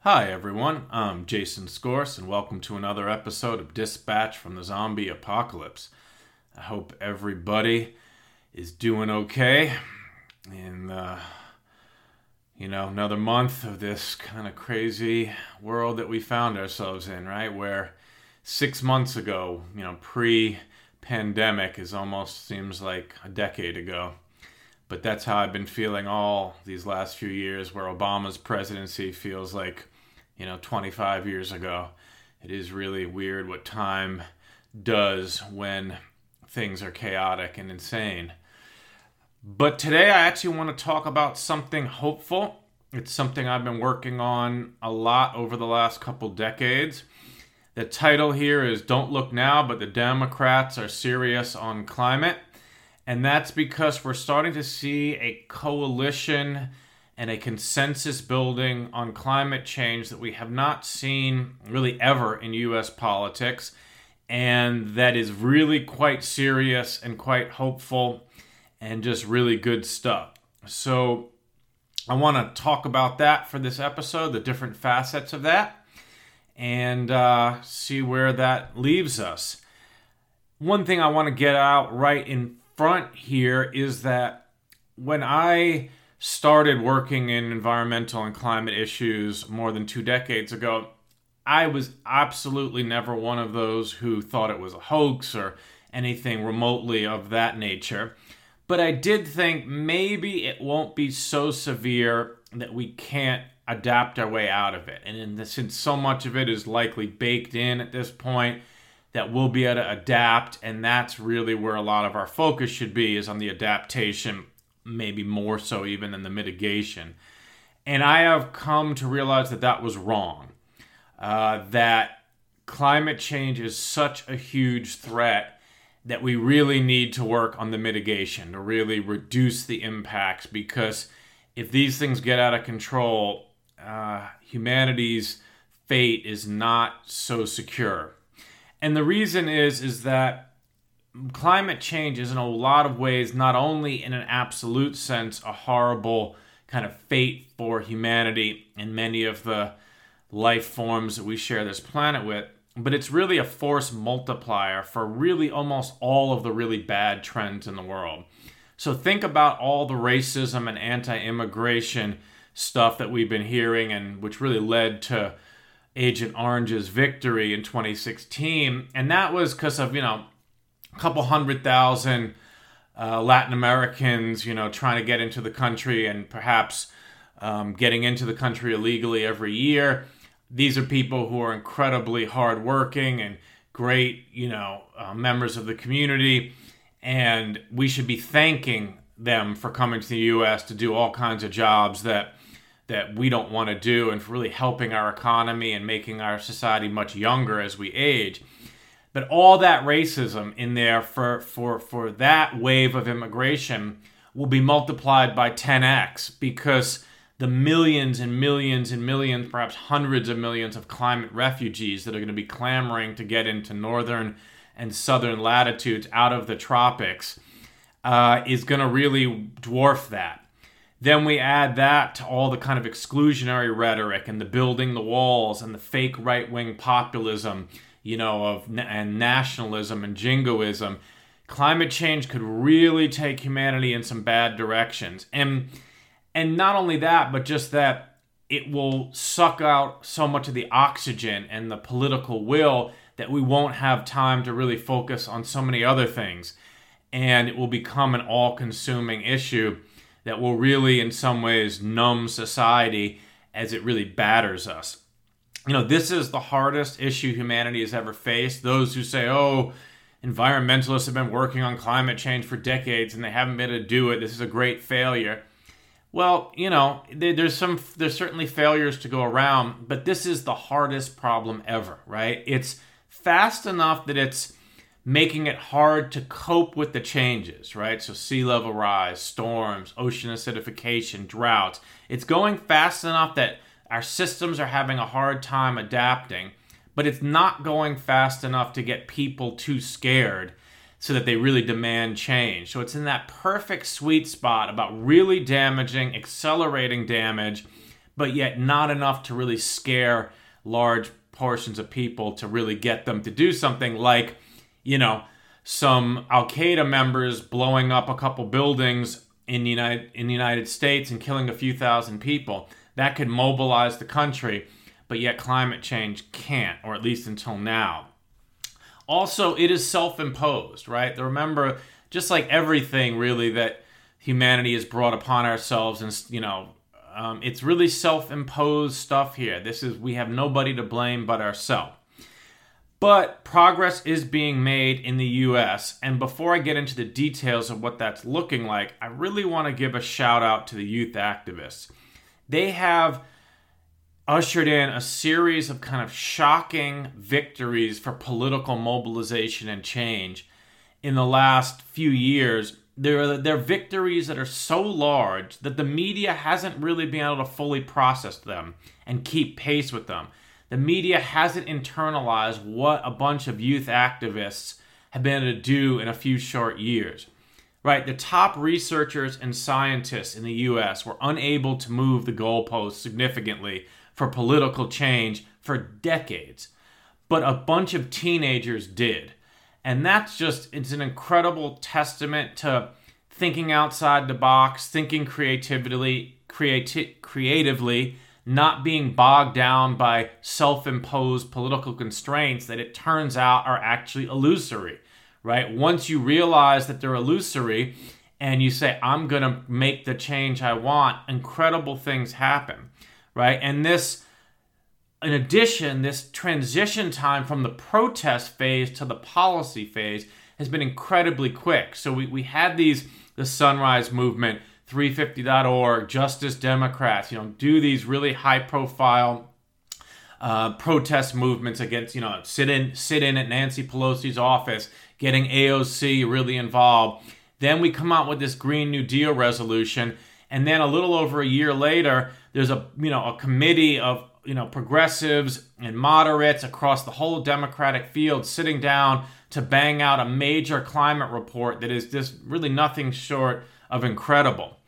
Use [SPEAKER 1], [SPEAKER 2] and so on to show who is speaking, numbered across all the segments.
[SPEAKER 1] Hi, everyone. I'm Jason Scorse, and welcome to another episode of Dispatch from the Zombie Apocalypse. I hope everybody is doing okay. And, uh, you know, another month of this kind of crazy world that we found ourselves in, right? Where six months ago, you know, pre pandemic is almost seems like a decade ago. But that's how I've been feeling all these last few years, where Obama's presidency feels like you know, 25 years ago. It is really weird what time does when things are chaotic and insane. But today I actually want to talk about something hopeful. It's something I've been working on a lot over the last couple decades. The title here is Don't Look Now, but the Democrats are serious on climate. And that's because we're starting to see a coalition and a consensus building on climate change that we have not seen really ever in US politics, and that is really quite serious and quite hopeful and just really good stuff. So, I want to talk about that for this episode, the different facets of that, and uh, see where that leaves us. One thing I want to get out right in front here is that when I started working in environmental and climate issues more than two decades ago, I was absolutely never one of those who thought it was a hoax or anything remotely of that nature. But I did think maybe it won't be so severe that we can't adapt our way out of it. And the, since so much of it is likely baked in at this point, that we'll be able to adapt. And that's really where a lot of our focus should be is on the adaptation maybe more so even than the mitigation. And I have come to realize that that was wrong. Uh, that climate change is such a huge threat that we really need to work on the mitigation to really reduce the impacts because if these things get out of control, uh, humanity's fate is not so secure. And the reason is is that climate change is in a lot of ways not only in an absolute sense a horrible kind of fate for humanity and many of the life forms that we share this planet with but it's really a force multiplier for really almost all of the really bad trends in the world so think about all the racism and anti-immigration stuff that we've been hearing and which really led to agent orange's victory in 2016 and that was because of you know a couple hundred thousand uh, Latin Americans, you know, trying to get into the country and perhaps um, getting into the country illegally every year. These are people who are incredibly hardworking and great, you know, uh, members of the community, and we should be thanking them for coming to the U.S. to do all kinds of jobs that that we don't want to do, and for really helping our economy and making our society much younger as we age. But all that racism in there for, for, for that wave of immigration will be multiplied by 10x because the millions and millions and millions, perhaps hundreds of millions of climate refugees that are going to be clamoring to get into northern and southern latitudes out of the tropics uh, is going to really dwarf that. Then we add that to all the kind of exclusionary rhetoric and the building the walls and the fake right wing populism you know, of and nationalism and jingoism, climate change could really take humanity in some bad directions. And and not only that, but just that it will suck out so much of the oxygen and the political will that we won't have time to really focus on so many other things. And it will become an all consuming issue that will really, in some ways, numb society as it really batters us you know, this is the hardest issue humanity has ever faced. Those who say, oh, environmentalists have been working on climate change for decades and they haven't been able to do it. This is a great failure. Well, you know, there's some there's certainly failures to go around, but this is the hardest problem ever, right? It's fast enough that it's making it hard to cope with the changes, right? So, sea level rise, storms, ocean acidification, droughts. It's going fast enough that our systems are having a hard time adapting, but it's not going fast enough to get people too scared so that they really demand change. So, it's in that perfect sweet spot about really damaging, accelerating damage, but yet not enough to really scare large portions of people to really get them to do something like you know, some Al Qaeda members blowing up a couple buildings in the United in the United States and killing a few thousand people. That could mobilize the country, but yet climate change can't, or at least until now. Also, it is self-imposed, right? Remember, just like everything really that humanity has brought upon ourselves, and you know, um, it's really self-imposed stuff here. This is we have nobody to blame but ourselves. But progress is being made in the US. And before I get into the details of what that's looking like, I really want to give a shout out to the youth activists. They have ushered in a series of kind of shocking victories for political mobilization and change in the last few years. They're, they're victories that are so large that the media hasn't really been able to fully process them and keep pace with them the media hasn't internalized what a bunch of youth activists have been able to do in a few short years. Right, the top researchers and scientists in the US were unable to move the goalposts significantly for political change for decades. But a bunch of teenagers did. And that's just it's an incredible testament to thinking outside the box, thinking creatively, creati- creatively not being bogged down by self imposed political constraints that it turns out are actually illusory, right? Once you realize that they're illusory and you say, I'm going to make the change I want, incredible things happen, right? And this, in addition, this transition time from the protest phase to the policy phase has been incredibly quick. So we, we had these, the Sunrise Movement 350.org, Justice Democrats, you know, do these really high profile uh, protest movements against, you know, sit in sit in at Nancy Pelosi's office, getting AOC really involved. Then we come out with this Green New Deal resolution, and then a little over a year later, there's a you know a committee of you know progressives and moderates across the whole Democratic field sitting down to bang out a major climate report that is just really nothing short of incredible.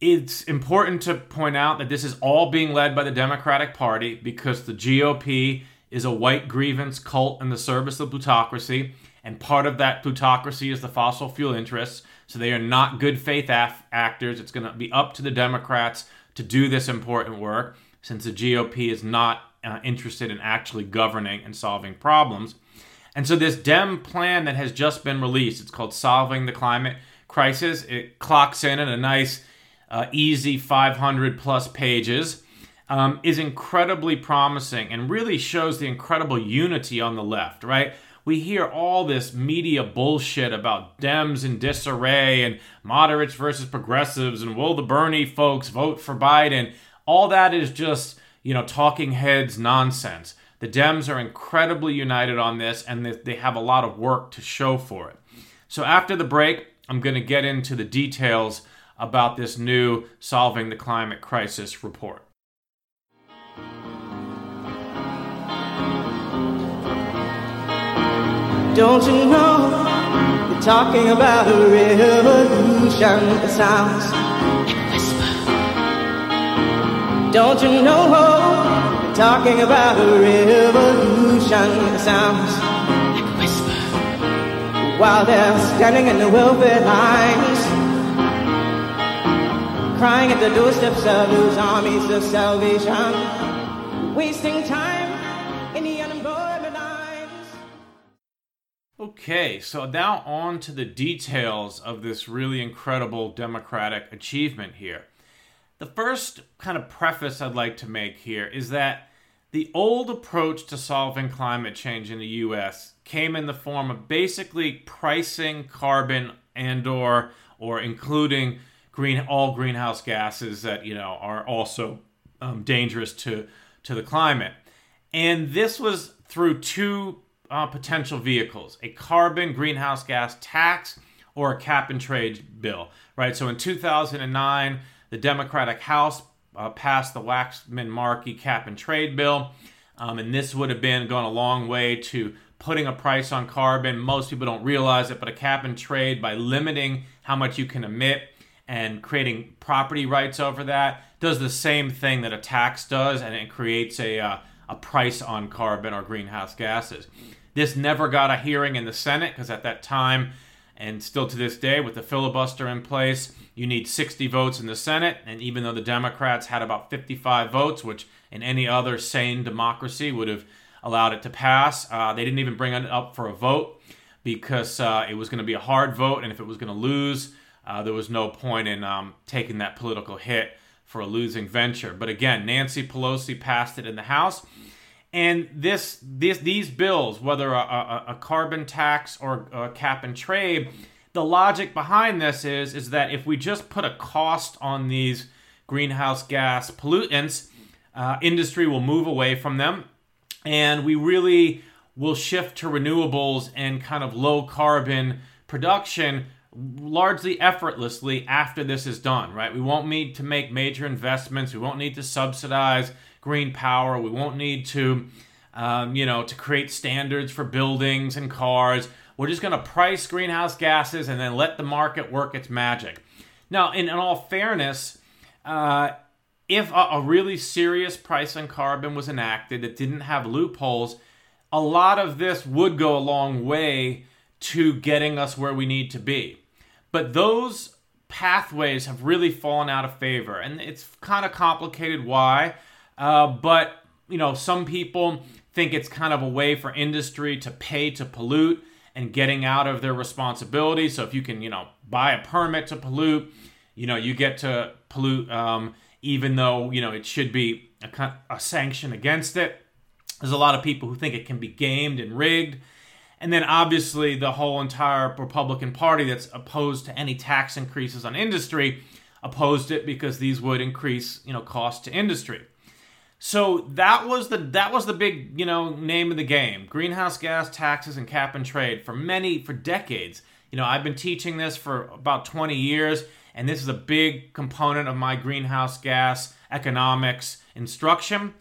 [SPEAKER 1] It's important to point out that this is all being led by the Democratic Party because the GOP is a white grievance cult in the service of plutocracy, and part of that plutocracy is the fossil fuel interests. So they are not good faith af- actors. It's going to be up to the Democrats to do this important work since the GOP is not uh, interested in actually governing and solving problems. And so, this DEM plan that has just been released, it's called Solving the Climate crisis. It clocks in at a nice, uh, easy 500 plus pages. Um, is incredibly promising and really shows the incredible unity on the left, right? We hear all this media bullshit about Dems in disarray and moderates versus progressives and will the Bernie folks vote for Biden? All that is just, you know, talking heads nonsense. The Dems are incredibly united on this and they have a lot of work to show for it. So after the break, I'm going to get into the details about this new Solving the Climate Crisis report.
[SPEAKER 2] Don't you know you're talking about a revolution that sounds like a whisper? Don't you know you're talking about a revolution that sounds like a whisper? while they're standing in the welfare lines, crying at the doorsteps of those armies of salvation, wasting time
[SPEAKER 1] Okay, so now on to the details of this really incredible democratic achievement here. The first kind of preface I'd like to make here is that the old approach to solving climate change in the US came in the form of basically pricing carbon and or or including green all greenhouse gases that you know are also um, dangerous to to the climate and this was through two uh, potential vehicles a carbon greenhouse gas tax or a cap and trade bill, right? So in 2009, the Democratic House uh, passed the Waxman Markey cap and trade bill. Um, and this would have been gone a long way to putting a price on carbon. Most people don't realize it, but a cap and trade by limiting how much you can emit and creating property rights over that does the same thing that a tax does, and it creates a uh, a price on carbon or greenhouse gases. This never got a hearing in the Senate because at that time, and still to this day, with the filibuster in place, you need 60 votes in the Senate. And even though the Democrats had about 55 votes, which in any other sane democracy would have allowed it to pass, uh, they didn't even bring it up for a vote because uh, it was going to be a hard vote. And if it was going to lose, uh, there was no point in um, taking that political hit for a losing venture. But again, Nancy Pelosi passed it in the House. And this, this these bills, whether a, a, a carbon tax or a cap and trade, the logic behind this is, is that if we just put a cost on these greenhouse gas pollutants, uh, industry will move away from them. And we really will shift to renewables and kind of low carbon production largely effortlessly after this is done, right? We won't need to make major investments. We won't need to subsidize green power. We won't need to, um, you know, to create standards for buildings and cars. We're just going to price greenhouse gases and then let the market work its magic. Now, in, in all fairness, uh, if a, a really serious price on carbon was enacted that didn't have loopholes, a lot of this would go a long way to getting us where we need to be. But those pathways have really fallen out of favor, and it's kind of complicated why. Uh, but you know, some people think it's kind of a way for industry to pay to pollute and getting out of their responsibility. So if you can, you know, buy a permit to pollute, you know, you get to pollute, um, even though you know it should be a, a sanction against it. There's a lot of people who think it can be gamed and rigged. And then obviously the whole entire Republican Party that's opposed to any tax increases on industry opposed it because these would increase, you know, cost to industry. So that was the that was the big, you know, name of the game. Greenhouse gas taxes and cap and trade for many for decades. You know, I've been teaching this for about 20 years and this is a big component of my greenhouse gas economics instruction.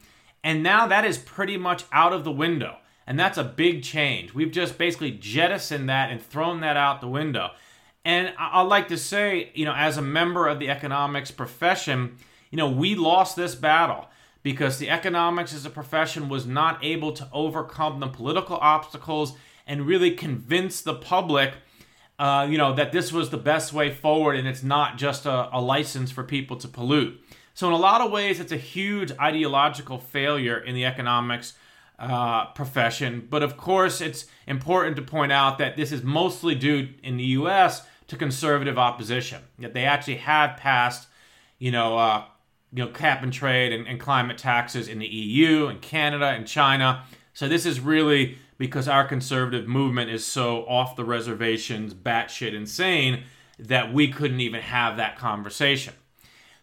[SPEAKER 1] And now that is pretty much out of the window. And that's a big change. We've just basically jettisoned that and thrown that out the window. And I'd like to say, you know, as a member of the economics profession, you know, we lost this battle because the economics as a profession was not able to overcome the political obstacles and really convince the public, uh, you know, that this was the best way forward and it's not just a, a license for people to pollute. So, in a lot of ways, it's a huge ideological failure in the economics uh, profession. But of course, it's important to point out that this is mostly due in the U.S. to conservative opposition. That they actually have passed, you know, uh, you know, cap and trade and, and climate taxes in the EU and Canada and China. So this is really because our conservative movement is so off the reservations, batshit insane, that we couldn't even have that conversation.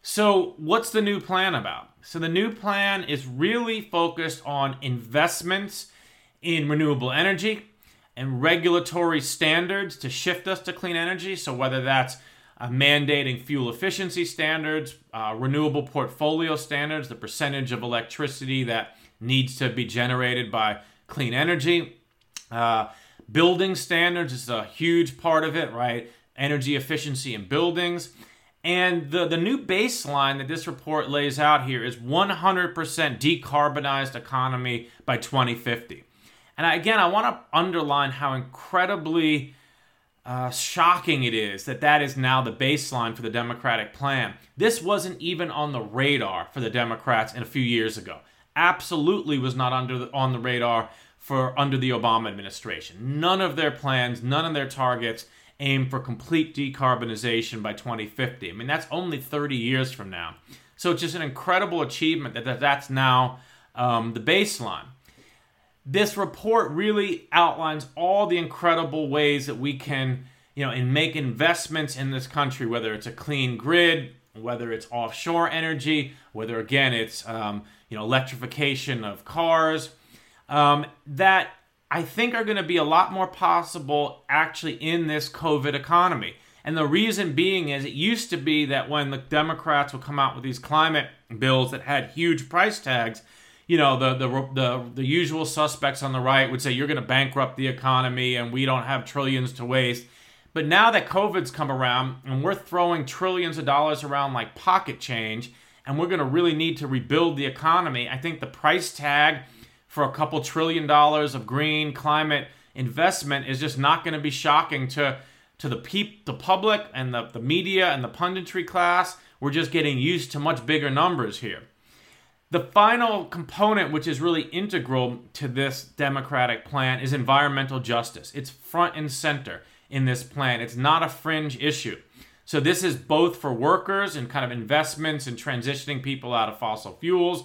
[SPEAKER 1] So, what's the new plan about? So the new plan is really focused on investments in renewable energy and regulatory standards to shift us to clean energy. So whether that's uh, mandating fuel efficiency standards, uh, renewable portfolio standards, the percentage of electricity that needs to be generated by clean energy. Uh, building standards is a huge part of it, right? Energy efficiency in buildings. And the, the new baseline that this report lays out here is 100% decarbonized economy by 2050. And again, I want to underline how incredibly uh, shocking it is that that is now the baseline for the Democratic plan. This wasn't even on the radar for the Democrats in a few years ago. Absolutely was not under the, on the radar for under the Obama administration. None of their plans, none of their targets aim for complete decarbonization by 2050. I mean, that's only 30 years from now. So it's just an incredible achievement that that's now um, the baseline. This report really outlines all the incredible ways that we can, you know, and make investments in this country, whether it's a clean grid, whether it's offshore energy, whether again it's um, you know electrification of cars, um, that I think are going to be a lot more possible actually in this COVID economy. And the reason being is it used to be that when the Democrats would come out with these climate bills that had huge price tags, you know, the the the, the usual suspects on the right would say you're going to bankrupt the economy and we don't have trillions to waste. But now that COVID's come around and we're throwing trillions of dollars around like pocket change, and we're going to really need to rebuild the economy, I think the price tag for a couple trillion dollars of green climate investment is just not going to be shocking to to the peop, the public and the, the media and the punditry class. We're just getting used to much bigger numbers here. The final component, which is really integral to this Democratic plan, is environmental justice. It's front and center in this plan. It's not a fringe issue. So, this is both for workers and kind of investments in transitioning people out of fossil fuels,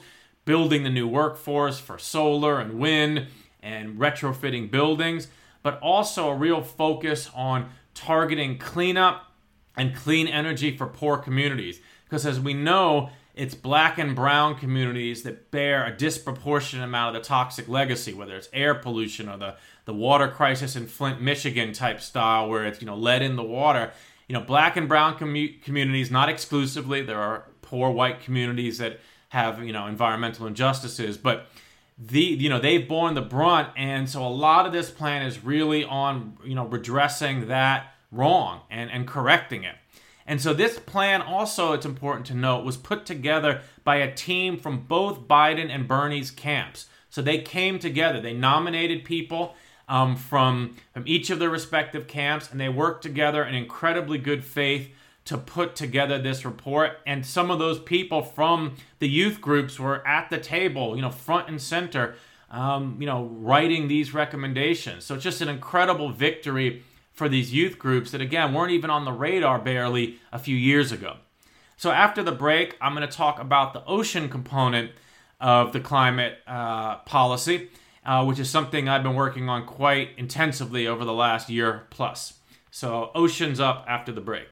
[SPEAKER 1] building the new workforce for solar and wind, and retrofitting buildings, but also a real focus on targeting cleanup and clean energy for poor communities. Because as we know, it's black and brown communities that bear a disproportionate amount of the toxic legacy, whether it's air pollution or the, the water crisis in Flint, Michigan type style, where it's you know lead in the water. You know, black and brown commu- communities, not exclusively. There are poor white communities that have you know environmental injustices, but the you know they've borne the brunt and so a lot of this plan is really on you know redressing that wrong and and correcting it. And so this plan also it's important to note was put together by a team from both biden and bernie's camps. So they came together. They nominated people um, from from each of their respective camps and they worked together in incredibly good faith to put together this report. And some of those people from the youth groups were at the table, you know, front and center, um, you know, writing these recommendations. So it's just an incredible victory for these youth groups that, again, weren't even on the radar barely a few years ago. So after the break, I'm going to talk about the ocean component of the climate uh, policy, uh, which is something I've been working on quite intensively over the last year plus. So, oceans up after the break.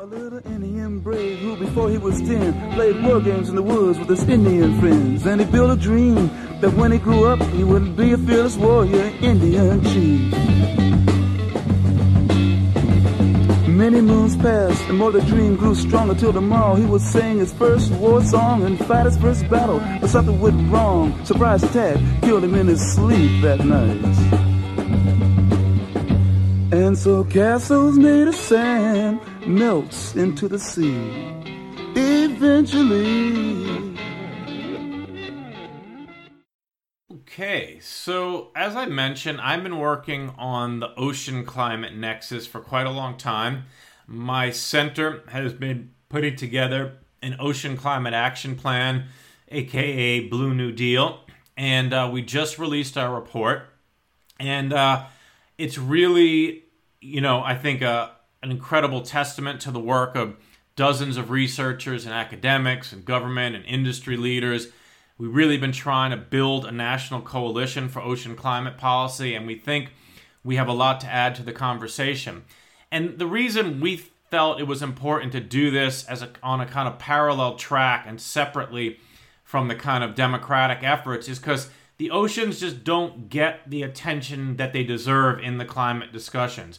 [SPEAKER 3] A little Indian brave who, before he was ten, played war games in the woods with his Indian friends. And he built a dream that when he grew up, he would be a fearless warrior, Indian chief. Many moons passed, and more the dream grew stronger till tomorrow he would sing his first war song and fight his first battle. But something went wrong. Surprise attack killed him in his sleep that night. And so castles made of sand melts into the sea eventually.
[SPEAKER 1] Okay, so as I mentioned, I've been working on the ocean climate nexus for quite a long time. My center has been putting together an ocean climate action plan, aka Blue New Deal, and uh, we just released our report. And uh, it's really, you know, I think a, an incredible testament to the work of dozens of researchers and academics and government and industry leaders. We've really been trying to build a national coalition for ocean climate policy, and we think we have a lot to add to the conversation. And the reason we felt it was important to do this as a, on a kind of parallel track and separately from the kind of democratic efforts is because the oceans just don't get the attention that they deserve in the climate discussions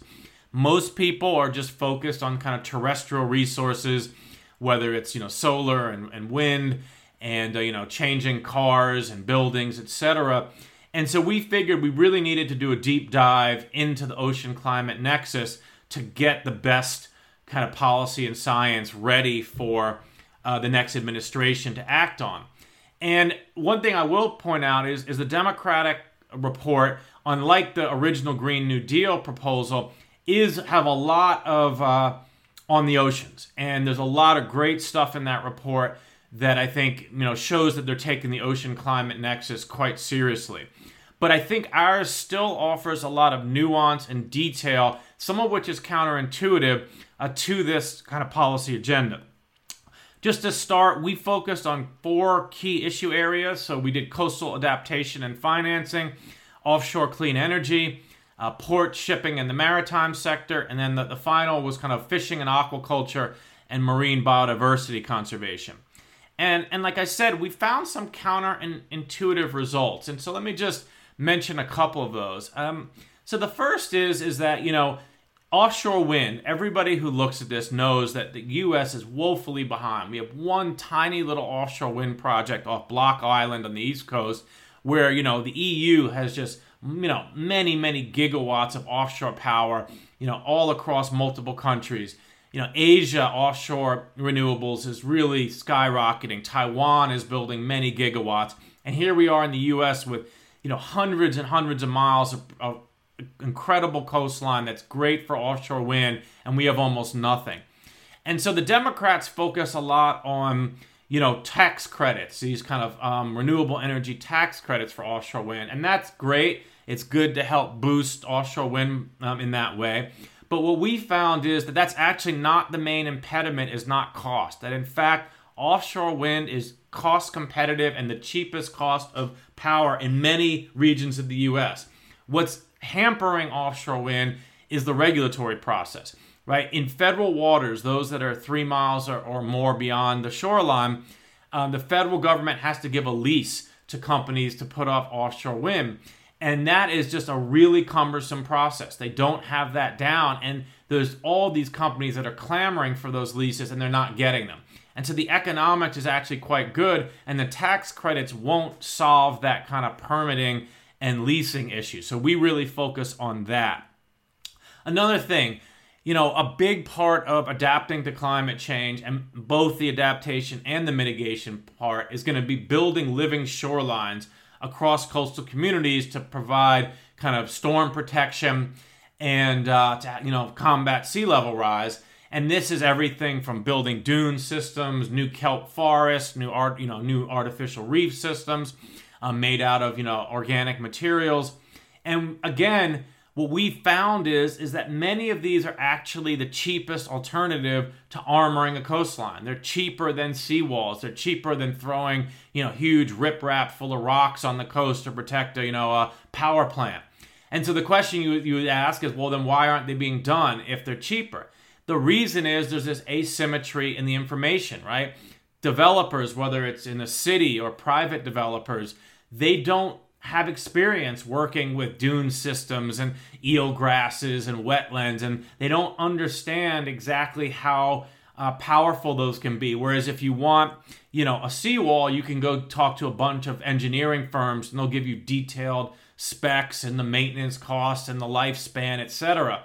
[SPEAKER 1] most people are just focused on kind of terrestrial resources, whether it's you know solar and, and wind and uh, you know changing cars and buildings, etc. And so we figured we really needed to do a deep dive into the ocean climate nexus to get the best kind of policy and science ready for uh, the next administration to act on. And one thing I will point out is, is the Democratic report, unlike the original Green New Deal proposal, is have a lot of uh, on the oceans, and there's a lot of great stuff in that report that I think you know shows that they're taking the ocean climate nexus quite seriously. But I think ours still offers a lot of nuance and detail, some of which is counterintuitive uh, to this kind of policy agenda. Just to start, we focused on four key issue areas. So we did coastal adaptation and financing, offshore clean energy, uh, port shipping and the maritime sector, and then the, the final was kind of fishing and aquaculture and marine biodiversity conservation. And, and like I said, we found some counterintuitive results. And so let me just mention a couple of those. Um, so the first is is that you know offshore wind. Everybody who looks at this knows that the U.S. is woefully behind. We have one tiny little offshore wind project off Block Island on the east coast, where you know the EU has just you know many many gigawatts of offshore power, you know all across multiple countries. You know, Asia offshore renewables is really skyrocketing. Taiwan is building many gigawatts. And here we are in the US with, you know, hundreds and hundreds of miles of, of incredible coastline that's great for offshore wind, and we have almost nothing. And so the Democrats focus a lot on, you know, tax credits, these kind of um, renewable energy tax credits for offshore wind, and that's great. It's good to help boost offshore wind um, in that way. But what we found is that that's actually not the main impediment. Is not cost. That in fact, offshore wind is cost competitive and the cheapest cost of power in many regions of the U.S. What's hampering offshore wind is the regulatory process, right? In federal waters, those that are three miles or, or more beyond the shoreline, um, the federal government has to give a lease to companies to put off offshore wind. And that is just a really cumbersome process. They don't have that down. And there's all these companies that are clamoring for those leases and they're not getting them. And so the economics is actually quite good. And the tax credits won't solve that kind of permitting and leasing issue. So we really focus on that. Another thing, you know, a big part of adapting to climate change and both the adaptation and the mitigation part is going to be building living shorelines across coastal communities to provide kind of storm protection and uh, to you know combat sea level rise. And this is everything from building dune systems, new kelp forests, new art, you know, new artificial reef systems, um, made out of you know organic materials. And again, what we found is is that many of these are actually the cheapest alternative to armoring a coastline. They're cheaper than seawalls. They're cheaper than throwing you know huge riprap full of rocks on the coast to protect a you know a power plant. And so the question you you would ask is, well, then why aren't they being done if they're cheaper? The reason is there's this asymmetry in the information, right? Developers, whether it's in a city or private developers, they don't have experience working with dune systems and eel grasses and wetlands, and they don't understand exactly how uh, powerful those can be. Whereas if you want, you know, a seawall, you can go talk to a bunch of engineering firms, and they'll give you detailed specs and the maintenance costs and the lifespan, etc.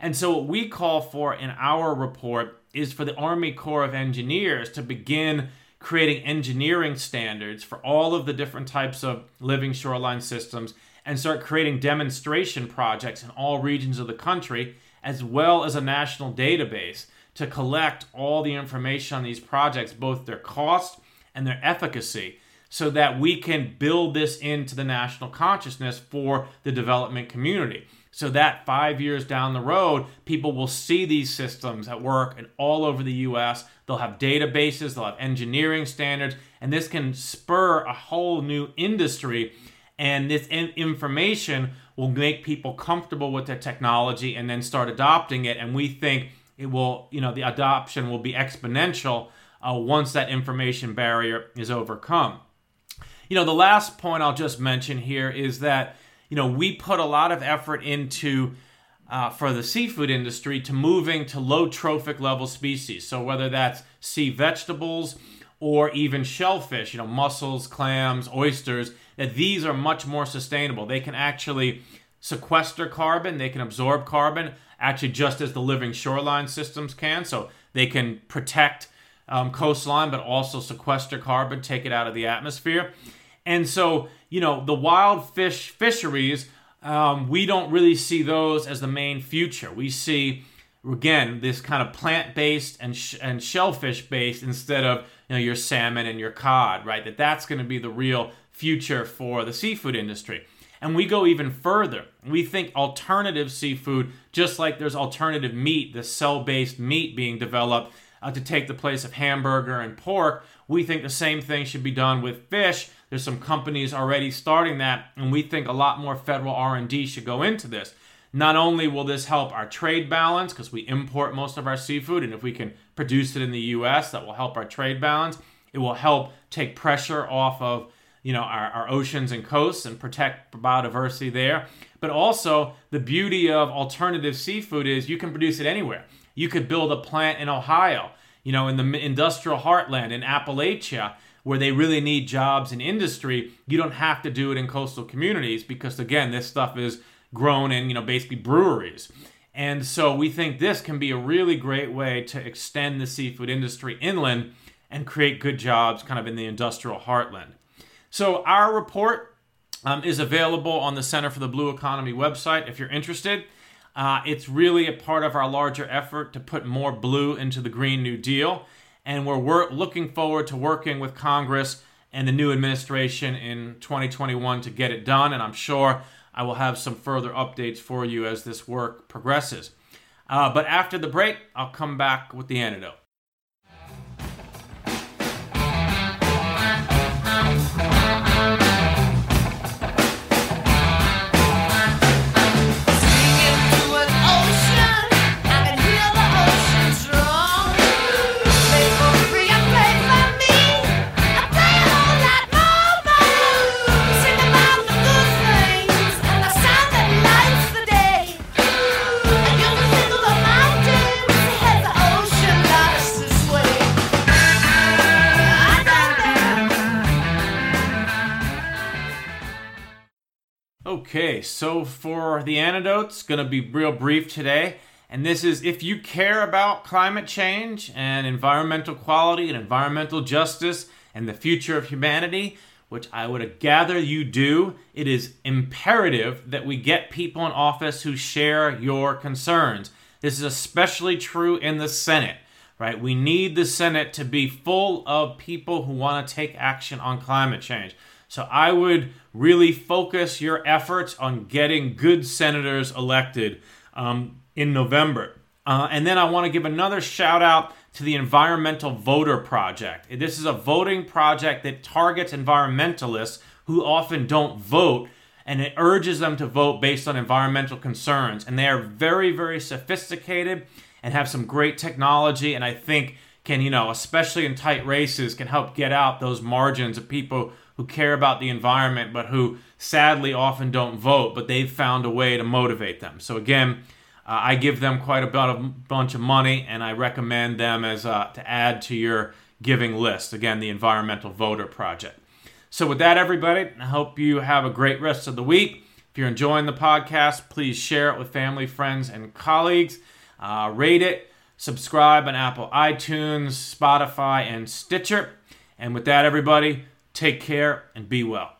[SPEAKER 1] And so what we call for in our report is for the Army Corps of Engineers to begin creating engineering standards for all of the different types of living shoreline systems and start creating demonstration projects in all regions of the country, as well as a national database to collect all the information on these projects, both their cost and their efficacy, so that we can build this into the national consciousness for the development community so that five years down the road, people will see these systems at work and all over the US. They'll have databases, they'll have engineering standards, and this can spur a whole new industry. And this information will make people comfortable with the technology and then start adopting it. And we think it will, you know, the adoption will be exponential uh, once that information barrier is overcome. You know, the last point I'll just mention here is that you know, we put a lot of effort into uh, for the seafood industry to moving to low trophic level species. So whether that's sea vegetables or even shellfish, you know, mussels, clams, oysters, that these are much more sustainable. They can actually sequester carbon, they can absorb carbon, actually just as the living shoreline systems can. So they can protect um, coastline, but also sequester carbon, take it out of the atmosphere. And so, you know, the wild fish fisheries, um, we don't really see those as the main future. We see, again, this kind of plant based and, sh- and shellfish based instead of, you know, your salmon and your cod, right? That that's going to be the real future for the seafood industry. And we go even further. We think alternative seafood, just like there's alternative meat, the cell based meat being developed uh, to take the place of hamburger and pork, we think the same thing should be done with fish there's some companies already starting that, and we think a lot more federal R&D should go into this. Not only will this help our trade balance because we import most of our seafood, and if we can produce it in the U.S., that will help our trade balance. It will help take pressure off of you know our, our oceans and coasts and protect biodiversity there. But also the beauty of alternative seafood is you can produce it anywhere. You could build a plant in Ohio, you know, in the industrial heartland in Appalachia where they really need jobs in industry, you don't have to do it in coastal communities because again, this stuff is grown in, you know, basically breweries. And so we think this can be a really great way to extend the seafood industry inland and create good jobs kind of in the industrial heartland. So our report um, is available on the Center for the Blue Economy website if you're interested. Uh, it's really a part of our larger effort to put more blue into the Green New Deal. And we're wor- looking forward to working with Congress and the new administration in 2021 to get it done. And I'm sure I will have some further updates for you as this work progresses. Uh, but after the break, I'll come back with the antidote. Okay, so for the antidotes, going to be real brief today. And this is if you care about climate change and environmental quality and environmental justice and the future of humanity, which I would gather you do, it is imperative that we get people in office who share your concerns. This is especially true in the Senate, right? We need the Senate to be full of people who want to take action on climate change. So I would really focus your efforts on getting good senators elected um, in November. Uh, and then I want to give another shout out to the Environmental Voter Project. This is a voting project that targets environmentalists who often don't vote and it urges them to vote based on environmental concerns. And they are very, very sophisticated and have some great technology. And I think can, you know, especially in tight races, can help get out those margins of people who care about the environment, but who sadly often don't vote, but they've found a way to motivate them. So again, uh, I give them quite a, bunch of money, and I recommend them as uh, to add to your giving list. Again, the Environmental Voter Project. So with that, everybody, I hope you have a great rest of the week. If you're enjoying the podcast, please share it with family, friends, and colleagues. Uh, rate it, subscribe on Apple iTunes, Spotify, and Stitcher. And with that, everybody, Take care and be well.